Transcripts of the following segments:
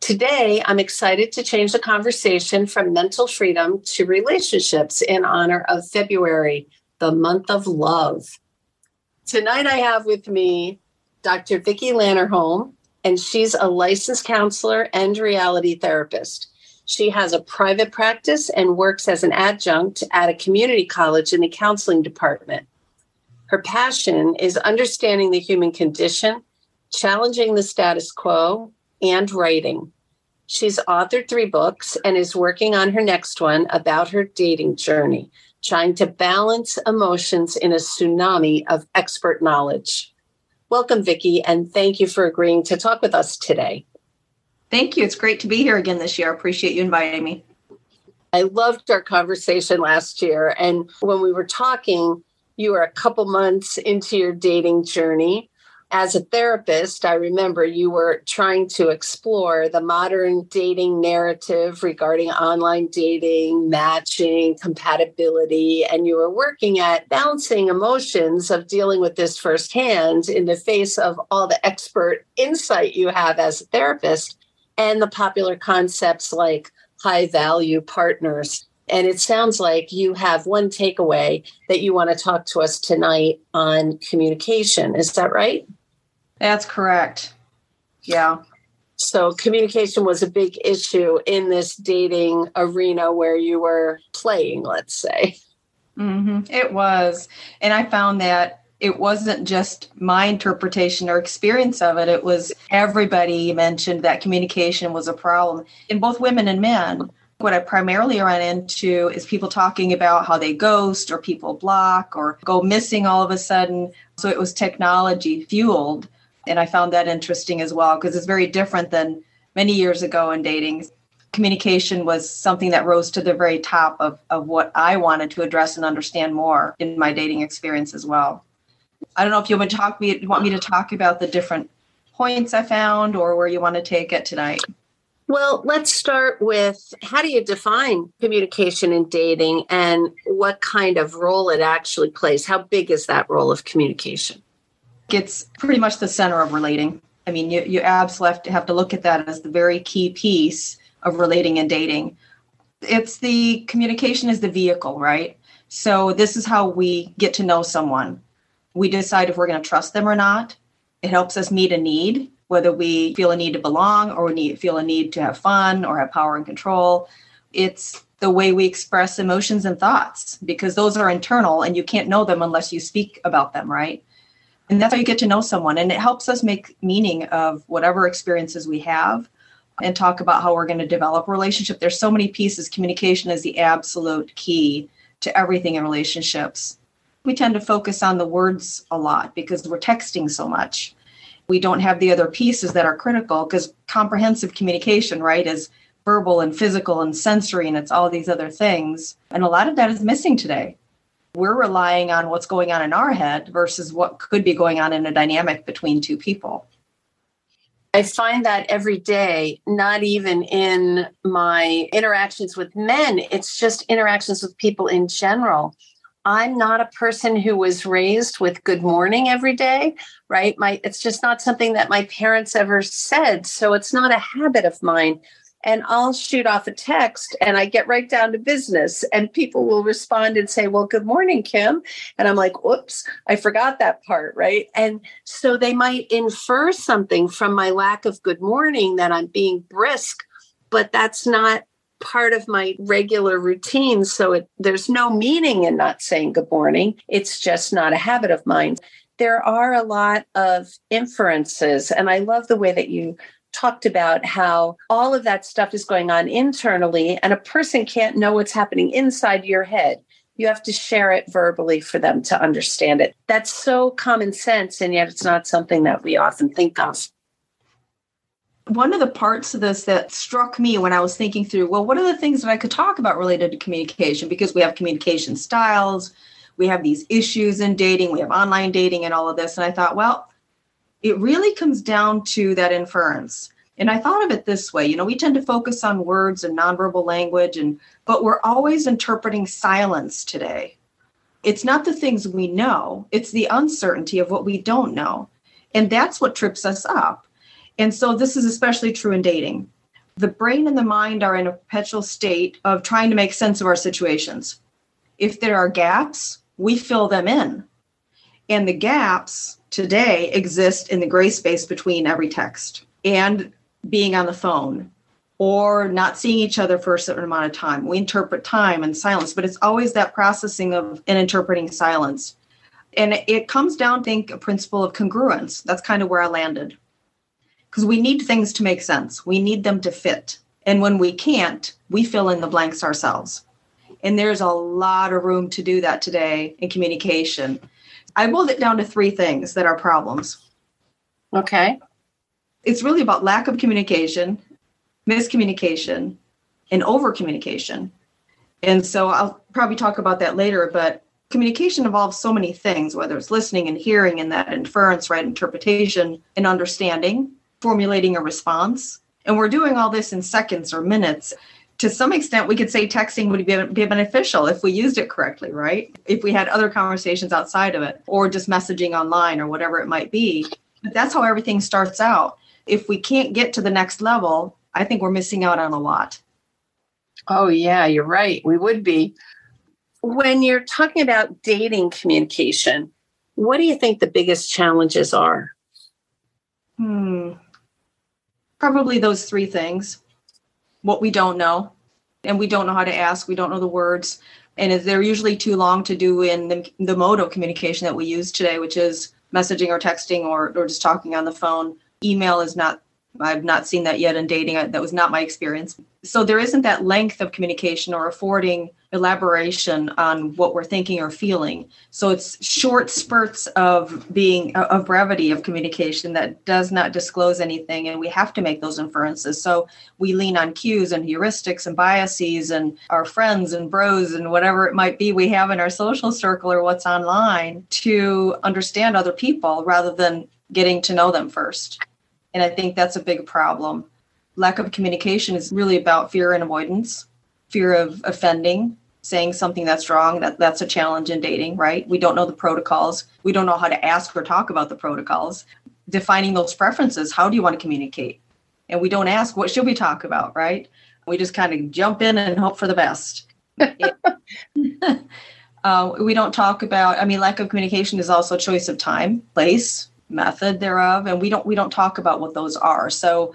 Today, I'm excited to change the conversation from mental freedom to relationships in honor of February, the month of love. Tonight, I have with me Dr. Vicki Lannerholm, and she's a licensed counselor and reality therapist. She has a private practice and works as an adjunct at a community college in the counseling department. Her passion is understanding the human condition, challenging the status quo, and writing. She's authored three books and is working on her next one about her dating journey, trying to balance emotions in a tsunami of expert knowledge. Welcome, Vicki, and thank you for agreeing to talk with us today. Thank you. It's great to be here again this year. I appreciate you inviting me. I loved our conversation last year. And when we were talking, you were a couple months into your dating journey as a therapist, I remember you were trying to explore the modern dating narrative regarding online dating, matching, compatibility, and you were working at balancing emotions of dealing with this firsthand in the face of all the expert insight you have as a therapist and the popular concepts like high value partners. And it sounds like you have one takeaway that you want to talk to us tonight on communication. Is that right? That's correct. Yeah. So communication was a big issue in this dating arena where you were playing, let's say. Mm-hmm. It was. And I found that it wasn't just my interpretation or experience of it, it was everybody mentioned that communication was a problem in both women and men. What I primarily run into is people talking about how they ghost or people block or go missing all of a sudden. So it was technology fueled and I found that interesting as well because it's very different than many years ago in dating. Communication was something that rose to the very top of, of what I wanted to address and understand more in my dating experience as well. I don't know if you want talk me want me to talk about the different points I found or where you want to take it tonight. Well, let's start with how do you define communication in dating and what kind of role it actually plays? How big is that role of communication? It's pretty much the center of relating. I mean, you, you absolutely have to look at that as the very key piece of relating and dating. It's the communication is the vehicle, right? So this is how we get to know someone. We decide if we're going to trust them or not. It helps us meet a need, whether we feel a need to belong or we need, feel a need to have fun or have power and control. It's the way we express emotions and thoughts because those are internal and you can't know them unless you speak about them, right? And that's how you get to know someone. And it helps us make meaning of whatever experiences we have and talk about how we're going to develop a relationship. There's so many pieces. Communication is the absolute key to everything in relationships. We tend to focus on the words a lot because we're texting so much. We don't have the other pieces that are critical because comprehensive communication, right, is verbal and physical and sensory and it's all these other things. And a lot of that is missing today we're relying on what's going on in our head versus what could be going on in a dynamic between two people. I find that every day, not even in my interactions with men, it's just interactions with people in general. I'm not a person who was raised with good morning every day, right? My it's just not something that my parents ever said, so it's not a habit of mine and I'll shoot off a text and I get right down to business. And people will respond and say, Well, good morning, Kim. And I'm like, Whoops, I forgot that part. Right. And so they might infer something from my lack of good morning that I'm being brisk, but that's not part of my regular routine. So it, there's no meaning in not saying good morning. It's just not a habit of mine. There are a lot of inferences. And I love the way that you talked about how all of that stuff is going on internally, and a person can't know what's happening inside your head. You have to share it verbally for them to understand it. That's so common sense, and yet it's not something that we often think of. One of the parts of this that struck me when I was thinking through, well, what are the things that I could talk about related to communication? Because we have communication styles, we have these issues in dating, we have online dating and all of this. And I thought, well, it really comes down to that inference. And I thought of it this way, you know, we tend to focus on words and nonverbal language and but we're always interpreting silence today. It's not the things we know, it's the uncertainty of what we don't know. And that's what trips us up. And so this is especially true in dating. The brain and the mind are in a perpetual state of trying to make sense of our situations. If there are gaps, we fill them in. And the gaps today exist in the gray space between every text and being on the phone or not seeing each other for a certain amount of time. We interpret time and silence, but it's always that processing of and interpreting silence. And it comes down, I think, a principle of congruence. That's kind of where I landed. Because we need things to make sense, we need them to fit. And when we can't, we fill in the blanks ourselves. And there's a lot of room to do that today in communication. I boiled it down to three things that are problems. Okay. It's really about lack of communication, miscommunication, and over communication. And so I'll probably talk about that later, but communication involves so many things, whether it's listening and hearing and that inference, right? Interpretation and understanding, formulating a response. And we're doing all this in seconds or minutes to some extent, we could say texting would be, be beneficial if we used it correctly, right? If we had other conversations outside of it, or just messaging online or whatever it might be. But that's how everything starts out. If we can't get to the next level, I think we're missing out on a lot. Oh, yeah, you're right. We would be. When you're talking about dating communication, what do you think the biggest challenges are? Hmm. Probably those three things what we don't know and we don't know how to ask we don't know the words and they're usually too long to do in the, the mode of communication that we use today which is messaging or texting or, or just talking on the phone email is not I've not seen that yet in dating. That was not my experience. So there isn't that length of communication or affording elaboration on what we're thinking or feeling. So it's short spurts of being of brevity of communication that does not disclose anything, and we have to make those inferences. So we lean on cues and heuristics and biases and our friends and bros and whatever it might be we have in our social circle or what's online to understand other people rather than getting to know them first. And I think that's a big problem. Lack of communication is really about fear and avoidance, fear of offending, saying something that's wrong. That that's a challenge in dating, right? We don't know the protocols. We don't know how to ask or talk about the protocols. Defining those preferences. How do you want to communicate? And we don't ask what should we talk about, right? We just kind of jump in and hope for the best. uh, we don't talk about. I mean, lack of communication is also choice of time, place, method thereof and we don't we don't talk about what those are. So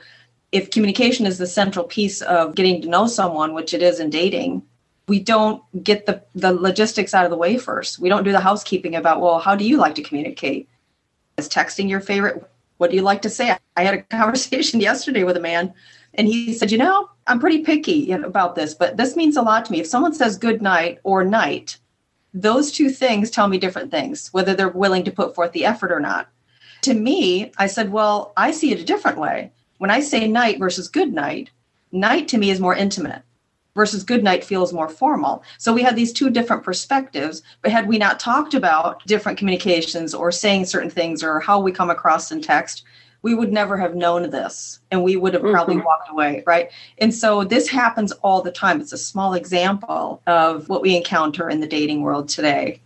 if communication is the central piece of getting to know someone which it is in dating we don't get the the logistics out of the way first. We don't do the housekeeping about well how do you like to communicate? Is texting your favorite? What do you like to say? I had a conversation yesterday with a man and he said you know i'm pretty picky about this but this means a lot to me. If someone says good night or night those two things tell me different things whether they're willing to put forth the effort or not to me, I said, well, I see it a different way. When I say night versus good night, night to me is more intimate versus good night feels more formal. So we had these two different perspectives. But had we not talked about different communications or saying certain things or how we come across in text, we would never have known this and we would have probably mm-hmm. walked away, right? And so this happens all the time. It's a small example of what we encounter in the dating world today.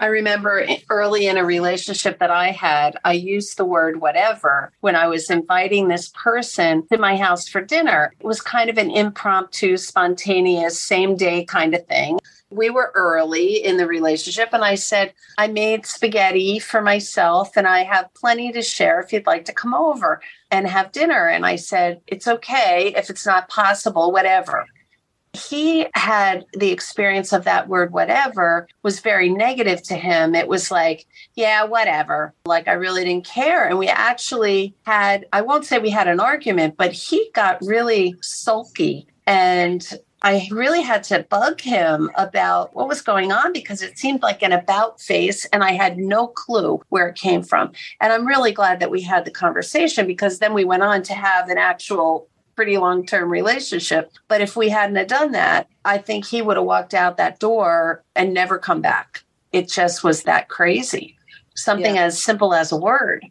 I remember early in a relationship that I had, I used the word whatever when I was inviting this person to my house for dinner. It was kind of an impromptu, spontaneous, same day kind of thing. We were early in the relationship, and I said, I made spaghetti for myself, and I have plenty to share if you'd like to come over and have dinner. And I said, It's okay if it's not possible, whatever he had the experience of that word whatever was very negative to him. It was like yeah whatever. Like i really didn't care. And we actually had i won't say we had an argument but he got really sulky. And I really had to bug him about what was going on because it seemed like an about face and I had no clue where it came from. And I'm really glad that we had the conversation because then we went on to have an actual pretty long term relationship. But if we hadn't have done that, I think he would have walked out that door and never come back. It just was that crazy. Something yeah. as simple as a word.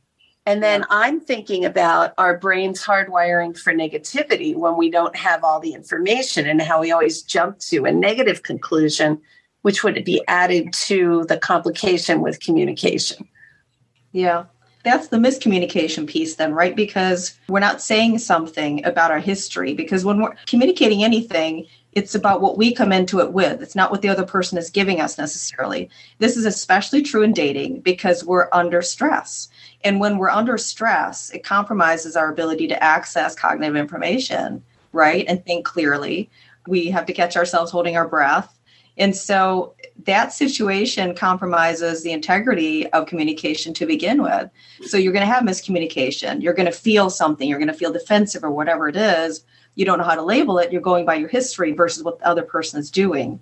And then yeah. I'm thinking about our brain's hardwiring for negativity when we don't have all the information and how we always jump to a negative conclusion, which would be added to the complication with communication. Yeah. That's the miscommunication piece, then, right? Because we're not saying something about our history. Because when we're communicating anything, it's about what we come into it with. It's not what the other person is giving us necessarily. This is especially true in dating because we're under stress. And when we're under stress, it compromises our ability to access cognitive information, right? And think clearly. We have to catch ourselves holding our breath. And so that situation compromises the integrity of communication to begin with. So you're going to have miscommunication. You're going to feel something. You're going to feel defensive or whatever it is. You don't know how to label it. You're going by your history versus what the other person is doing.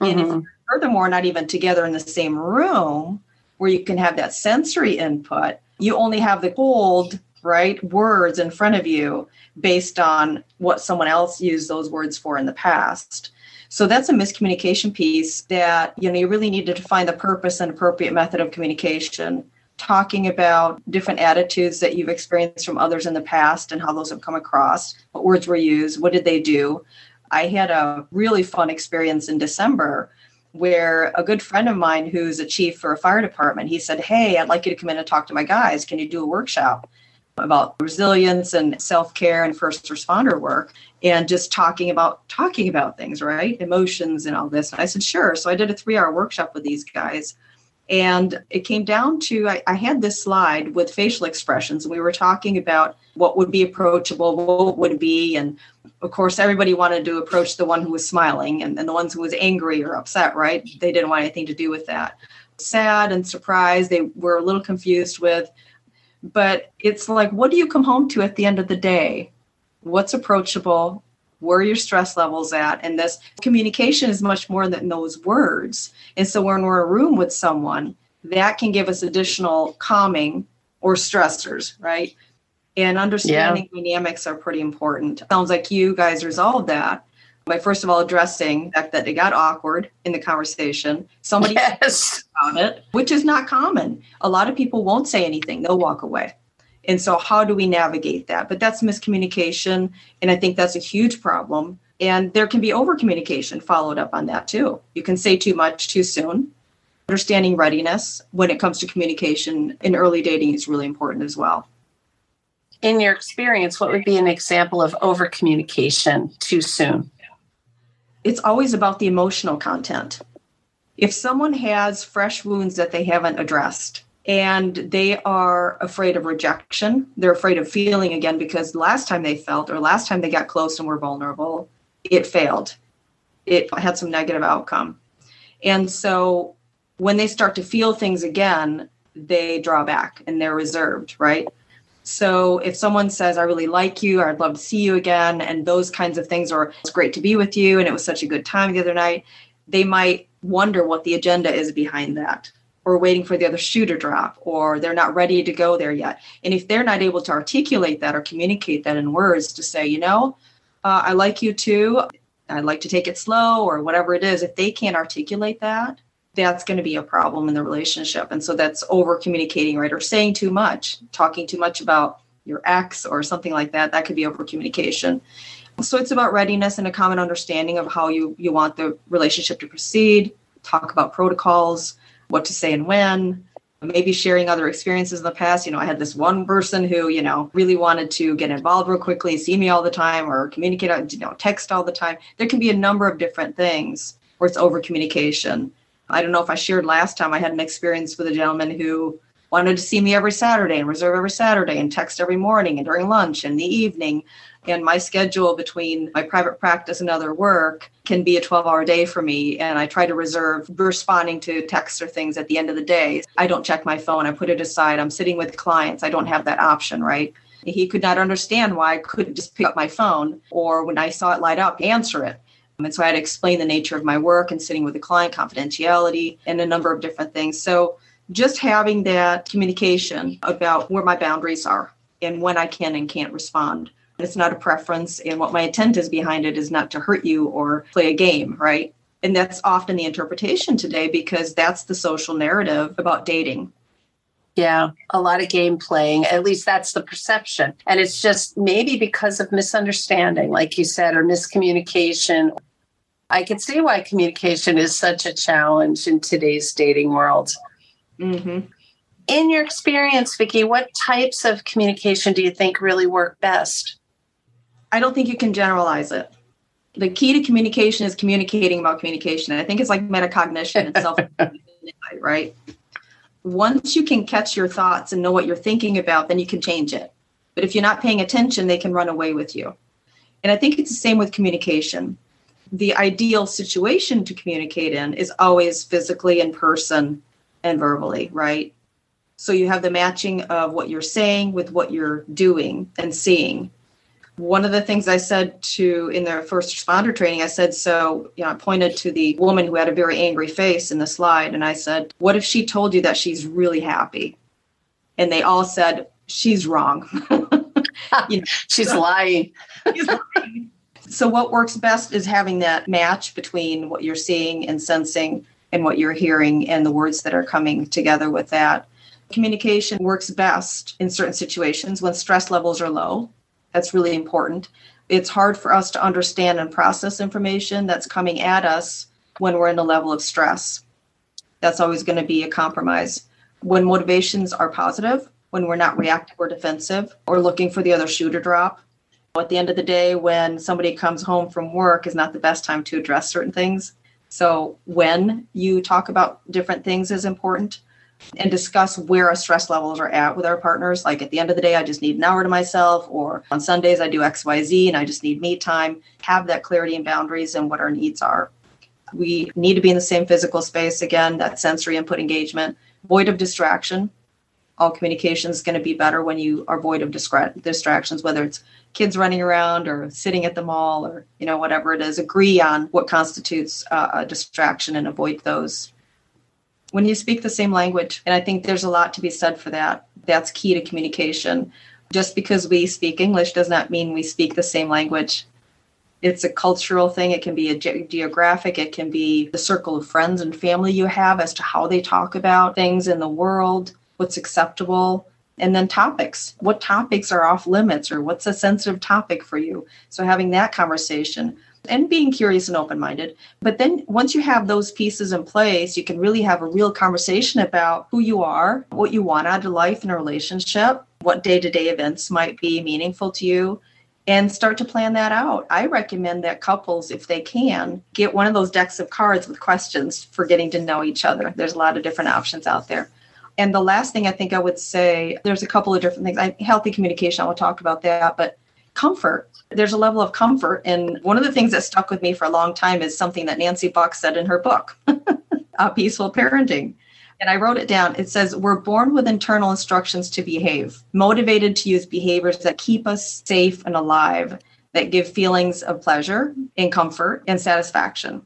Mm-hmm. And if, furthermore, not even together in the same room, where you can have that sensory input, you only have the cold, right, words in front of you based on what someone else used those words for in the past. So that's a miscommunication piece that you know you really need to define the purpose and appropriate method of communication. Talking about different attitudes that you've experienced from others in the past and how those have come across what words were used what did they do. I had a really fun experience in december where a good friend of mine who's a chief for a fire department he said hey i'd like you to come in and talk to my guys. Can you do a workshop about resilience and self-care and first responder work and just talking about talking about things right emotions and all this and i said sure so i did a three hour workshop with these guys and it came down to I, I, had this slide with facial expressions and we were talking about what would be approachable what would be and of course, everybody wanted to approach the one who was smiling and, and the ones who was angry or upset, right? They didn't want anything to do with that. Sad and surprised, they were a little confused with. But it's like, what do you come home to at the end of the day? What's approachable? Where are your stress levels at? And this communication is much more than those words. And so when we're in a room with someone, that can give us additional calming or stressors, right? and understanding yeah. dynamics are pretty important. Sounds like you guys resolved that by first of all addressing the fact that it got awkward in the conversation. Somebody yes. about it, which is not common. A lot of people won't say anything; they'll walk away. And so, how do we navigate that? But that's miscommunication, and I think that's a huge problem. And there can be over communication followed up on that too. You can say too much too soon. Understanding readiness when it comes to communication in early dating is really important as well in your experience, what would be an example of over communication too soon? It's always about the emotional content. If someone has fresh wounds that they haven't addressed and they are afraid of rejection, they're afraid of feeling again because last time they felt or last time they got close and were vulnerable, it failed. It had some negative outcome. And so when they start to feel things again, they draw back and they're reserved, right? So if someone says, I really like you, or I'd love to see you again, and those kinds of things, or it's great to be with you, and it was such a good time the other night, they might wonder what the agenda is behind that, or waiting for the other shoe to drop, or they're not ready to go there yet. And if they're not able to articulate that or communicate that in words to say, you know, uh, I like you too, I'd like to take it slow, or whatever it is, if they can't articulate that, that's going to be a problem in the relationship. And so that's over communicating, right? Or saying too much, talking too much about your ex or something like that. That could be over communication. So it's about readiness and a common understanding of how you, you want the relationship to proceed, talk about protocols, what to say and when, maybe sharing other experiences in the past. You know, I had this one person who, you know, really wanted to get involved real quickly, see me all the time, or communicate, you know, text all the time. There can be a number of different things where it's over communication. I don't know if I shared last time, I had an experience with a gentleman who wanted to see me every Saturday and reserve every Saturday and text every morning and during lunch and the evening. And my schedule between my private practice and other work can be a 12 hour day for me. And I try to reserve responding to texts or things at the end of the day. I don't check my phone, I put it aside. I'm sitting with clients, I don't have that option, right? He could not understand why I couldn't just pick up my phone or when I saw it light up, answer it And so I had to explain the nature of my work and sitting with the client, confidentiality, and a number of different things. So just having that communication about where my boundaries are and when I can and can't respond. It's not a preference, and what my intent is behind it is not to hurt you or play a game, right? And that's often the interpretation today because that's the social narrative about dating. Yeah, a lot of game playing. At least that's the perception. And it's just maybe because of misunderstanding, like you said, or miscommunication. I can see why communication is such a challenge in today's dating world. Mm-hmm. In your experience, Vicki, what types of communication do you think really work best? I don't think you can generalize it. The key to communication is communicating about communication. I think it's like metacognition and self, right? Once you can catch your thoughts and know what you're thinking about, then you can change it. But if you're not paying attention, they can run away with you. And I think it's the same with communication. The ideal situation to communicate in is always physically in person and verbally, right? So you have the matching of what you're saying with what you're doing and seeing. One of the things I said to in their first responder training, I said, so, you know, I pointed to the woman who had a very angry face in the slide, and I said, what if she told you that she's really happy? And they all said, she's wrong. you know, she's lying. she's lying. So, what works best is having that match between what you're seeing and sensing and what you're hearing and the words that are coming together with that. Communication works best in certain situations when stress levels are low. That's really important. It's hard for us to understand and process information that's coming at us when we're in a level of stress. That's always going to be a compromise. When motivations are positive, when we're not reactive or defensive or looking for the other shoe to drop. At the end of the day, when somebody comes home from work is not the best time to address certain things. So, when you talk about different things is important and discuss where our stress levels are at with our partners. Like at the end of the day, I just need an hour to myself, or on Sundays, I do XYZ and I just need me time. Have that clarity and boundaries and what our needs are. We need to be in the same physical space again, that sensory input engagement, void of distraction. All communication is going to be better when you are void of distra- distractions, whether it's kids running around or sitting at the mall or you know whatever it is agree on what constitutes uh, a distraction and avoid those. When you speak the same language and i think there's a lot to be said for that that's key to communication. Just because we speak english does not mean we speak the same language. It's a cultural thing. It can be a ge- geographic. It can be the circle of friends and family you have as to how they talk about things in the world what's acceptable and then topics what topics are off limits or what's a sensitive topic for you so having that conversation and being curious and open minded. But then once you have those pieces in place, you can really have a real conversation about who you are, what you want out of life and a relationship, what day to day events might be meaningful to you, and start to plan that out. I recommend that couples, if they can, get one of those decks of cards with questions for getting to know each other. There's a lot of different options out there. And the last thing I think I would say, there's a couple of different things. I, healthy communication, I will talk about that, but comfort. There's a level of comfort. And one of the things that stuck with me for a long time is something that Nancy Buck said in her book, A Peaceful Parenting. And I wrote it down. It says, We're born with internal instructions to behave, motivated to use behaviors that keep us safe and alive, that give feelings of pleasure and comfort and satisfaction.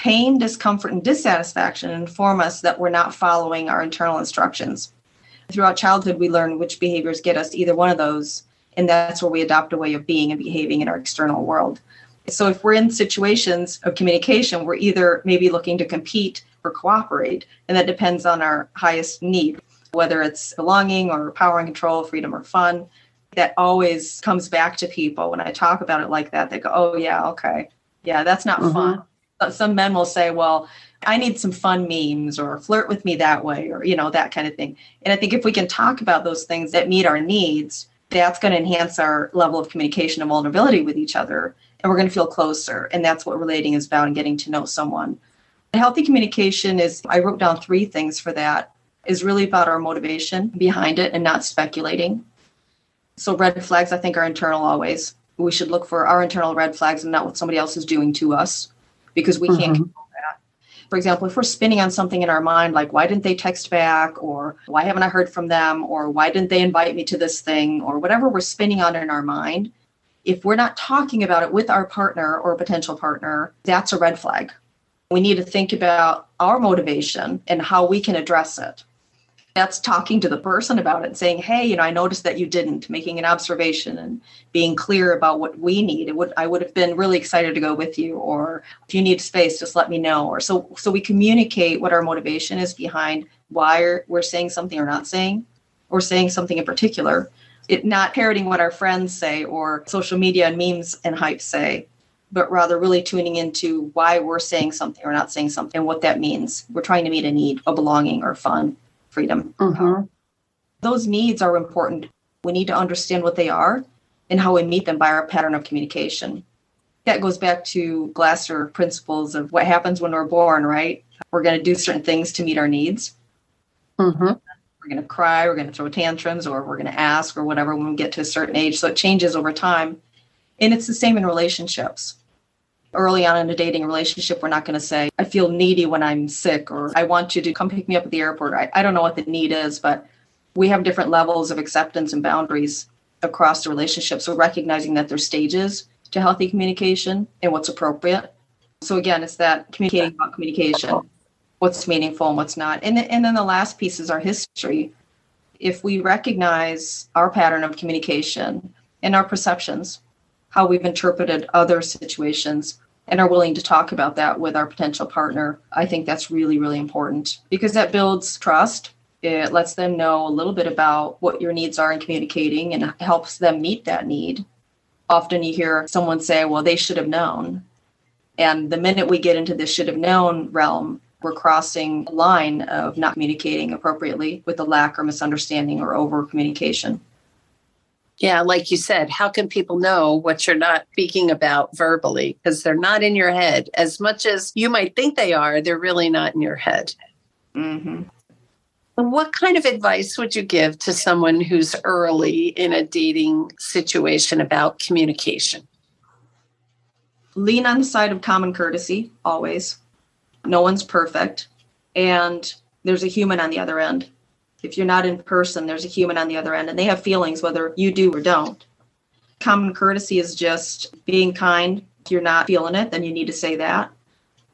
Pain, discomfort, and dissatisfaction inform us that we're not following our internal instructions. Throughout childhood, we learn which behaviors get us either one of those, and that's where we adopt a way of being and behaving in our external world. So, if we're in situations of communication, we're either maybe looking to compete or cooperate, and that depends on our highest need, whether it's belonging or power and control, freedom or fun. That always comes back to people when I talk about it like that. They go, Oh, yeah, okay. Yeah, that's not mm-hmm. fun some men will say, well, I need some fun memes or flirt with me that way or, you know, that kind of thing. And I think if we can talk about those things that meet our needs, that's going to enhance our level of communication and vulnerability with each other. And we're going to feel closer. And that's what relating is about and getting to know someone. And healthy communication is, I wrote down three things for that, is really about our motivation behind it and not speculating. So, red flags, I think, are internal always. We should look for our internal red flags and not what somebody else is doing to us because we mm-hmm. can't control that. For example, if we're spinning on something in our mind, like why didn't they text back, or why haven't I heard from them, or why didn't they invite me to this thing, or whatever we're spinning on in our mind, If we're not talking about it with our partner or potential partner, that's a red flag. We need to think about our motivation and how we can address it that's talking to the person about it saying hey you know i noticed that you didn't making an observation and being clear about what we need. It would i would have been really excited to go with you or if you need space just let me know. Or so so we communicate what our motivation is behind why we're saying something or not saying or saying something in particular. It not parroting what our friends say or social media and memes and hype say but rather really tuning into why we're saying something or not saying something and what that means. We're trying to meet a need a belonging or fun freedom. Mm-hmm. Those needs are important. We need to understand what they are and how we meet them by our pattern of communication. That goes back to Glasser principles of what happens when we're born, right? We're going to do certain things to meet our needs. Mm-hmm. We're going to cry, we're going to throw tantrums, or we're going to ask, or whatever when we get to a certain age. So it changes over time. And it's the same in relationships early on in a dating relationship, we're not going to say, I feel needy when I'm sick, or I want you to come pick me up at the airport. I, I don't know what the need is, but we have different levels of acceptance and boundaries across the relationship. So recognizing that there's stages to healthy communication and what's appropriate. So again, it's that communicating about communication, what's meaningful and what's not. And, and then the last piece is our history. If we recognize our pattern of communication and our perceptions, how we've interpreted other situations and are willing to talk about that with our potential partner, I think that's really, really important because that builds trust. It lets them know a little bit about what your needs are in communicating and helps them meet that need. Often you hear someone say, well, they should have known. And the minute we get into this should have known realm, we're crossing a line of not communicating appropriately with a lack or misunderstanding or over communication. Yeah, like you said, how can people know what you're not speaking about verbally? Because they're not in your head. As much as you might think they are, they're really not in your head. Mm-hmm. What kind of advice would you give to someone who's early in a dating situation about communication? Lean on the side of common courtesy, always. No one's perfect. And there's a human on the other end if you're not in person, there's a human on the other end and they have feelings whether you do or don't. Common courtesy is just being kind. If you're not feeling it, then you need to say that.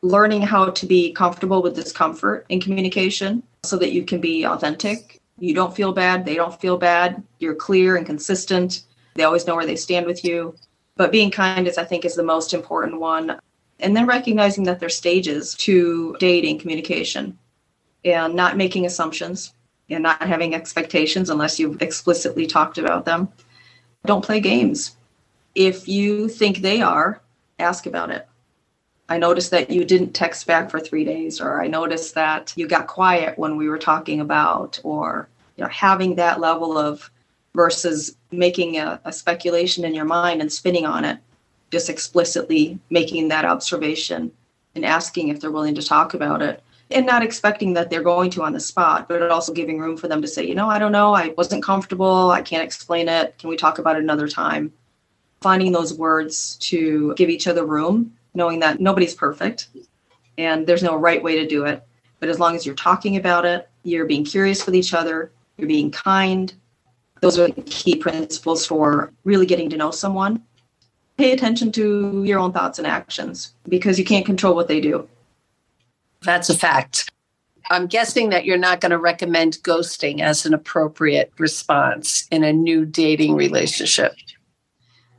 Learning how to be comfortable with discomfort in communication so that you can be authentic. You don't feel bad, they don't feel bad. You're clear and consistent. They always know where they stand with you. But being kind is, I think, is the most important one. And then recognizing that there's stages to dating communication and not making assumptions and not having expectations unless you've explicitly talked about them. Don't play games. If you think they are, ask about it. I noticed that you didn't text back for three days, or I noticed that you got quiet when we were talking about, or you know, having that level of versus making a, a speculation in your mind and spinning on it, just explicitly making that observation and asking if they're willing to talk about it and not expecting that they're going to on the spot, but also giving room for them to say, you know, I don't know, I wasn't comfortable, I can't explain it. Can we talk about it another time? Finding those words to give each other room, knowing that nobody's perfect and there's no right way to do it. But as long as you're talking about it, you're being curious with each other, you're being kind. Those are the key principles for really getting to know someone. Pay attention to your own thoughts and actions because you can't control what they do that's a fact. I'm guessing that you're not going to recommend ghosting as an appropriate response in a new dating relationship.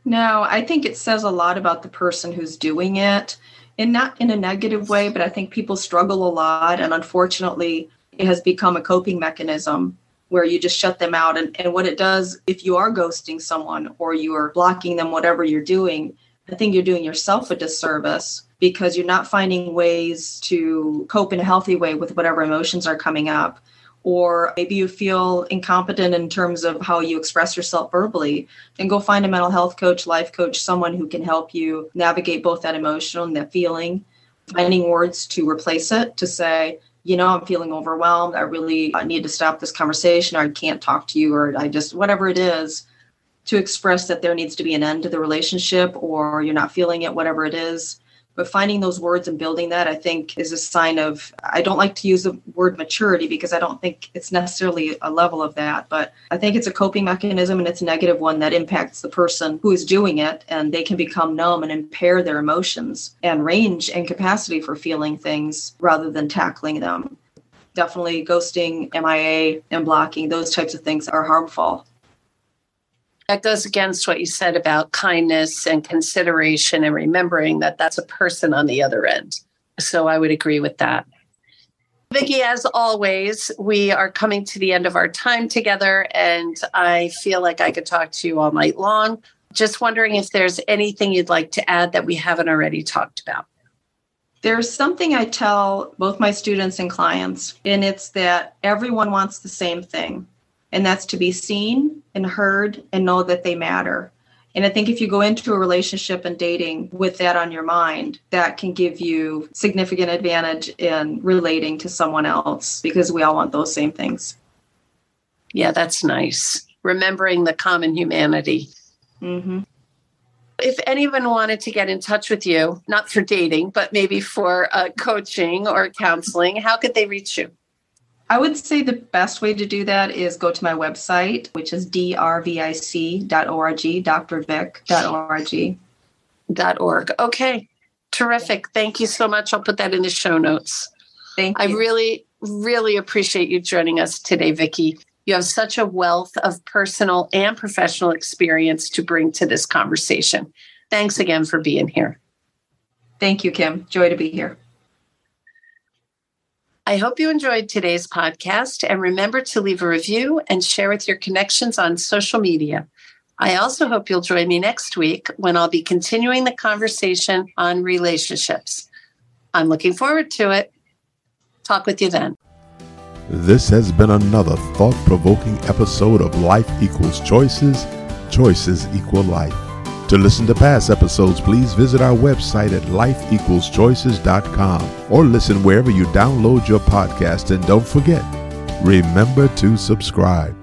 No, I think it says a lot about the person who's doing it and not in a negative way, but I think people struggle a lot. And unfortunately, it has become a coping mechanism where you just shut them out. And, and what it does, if you are ghosting someone or you are blocking them, whatever you're doing, I think you're doing yourself a disservice because you're not finding ways to cope in a healthy way with whatever emotions are coming up. Or maybe you feel incompetent in terms of how you express yourself verbally, then go find a mental health coach, life coach, someone who can help you navigate both that emotional and that feeling, finding words to replace it to say, you know, I'm feeling overwhelmed. I really need to stop this conversation, or I can't talk to you, or I just, whatever it is, to express that there needs to be an end to the relationship, or you're not feeling it, whatever it is But finding those words and building that, I think, is a sign of, I don't like to use the word maturity because I don't think it's necessarily a level of that. But I think it's a coping mechanism and it's a negative one that impacts the person who is doing it. And they can become numb and impair their emotions and range and capacity for feeling things rather than tackling them. Definitely ghosting, MIA, and blocking, those types of things are harmful that goes against what you said about kindness and consideration and remembering that that's a person on the other end. So I would agree with that. Vicki, as always, we are coming to the end of our time together, and I feel like I could talk to you all night long. Just wondering if there's anything you'd like to add that we haven't already talked about. There's something I tell both my students and clients, and it's that everyone wants the same thing and that's to be seen and heard and know that they matter. And I think if you go into a relationship and dating with that on your mind, that can give you significant advantage in relating to someone else because we all want those same things. Yeah, that's nice. Remembering the common humanity. Mm-hmm. If anyone wanted to get in touch with you, not for dating, but maybe for uh, coaching or counseling, how could they reach you? I would say the best way to do that is go to my website, which is drvic.org, drvic.org. Dot org. Okay. Terrific. Thank you so much. I'll put that in the show notes. Thank you. I really, really appreciate you joining us today, Vicki. You have such a wealth of personal and professional experience to bring to this conversation. Thanks again for being here. Thank you, Kim. Joy to be here. I hope you enjoyed today's podcast and remember to leave a review and share with your connections on social media. I also hope you'll join me next week when I'll be continuing the conversation on relationships. I'm looking forward to it. Talk with you then. This has been another thought provoking episode of Life Equals Choices, Choices Equal Life. To listen to past episodes, please visit our website at lifeequalschoices.com or listen wherever you download your podcast. And don't forget, remember to subscribe.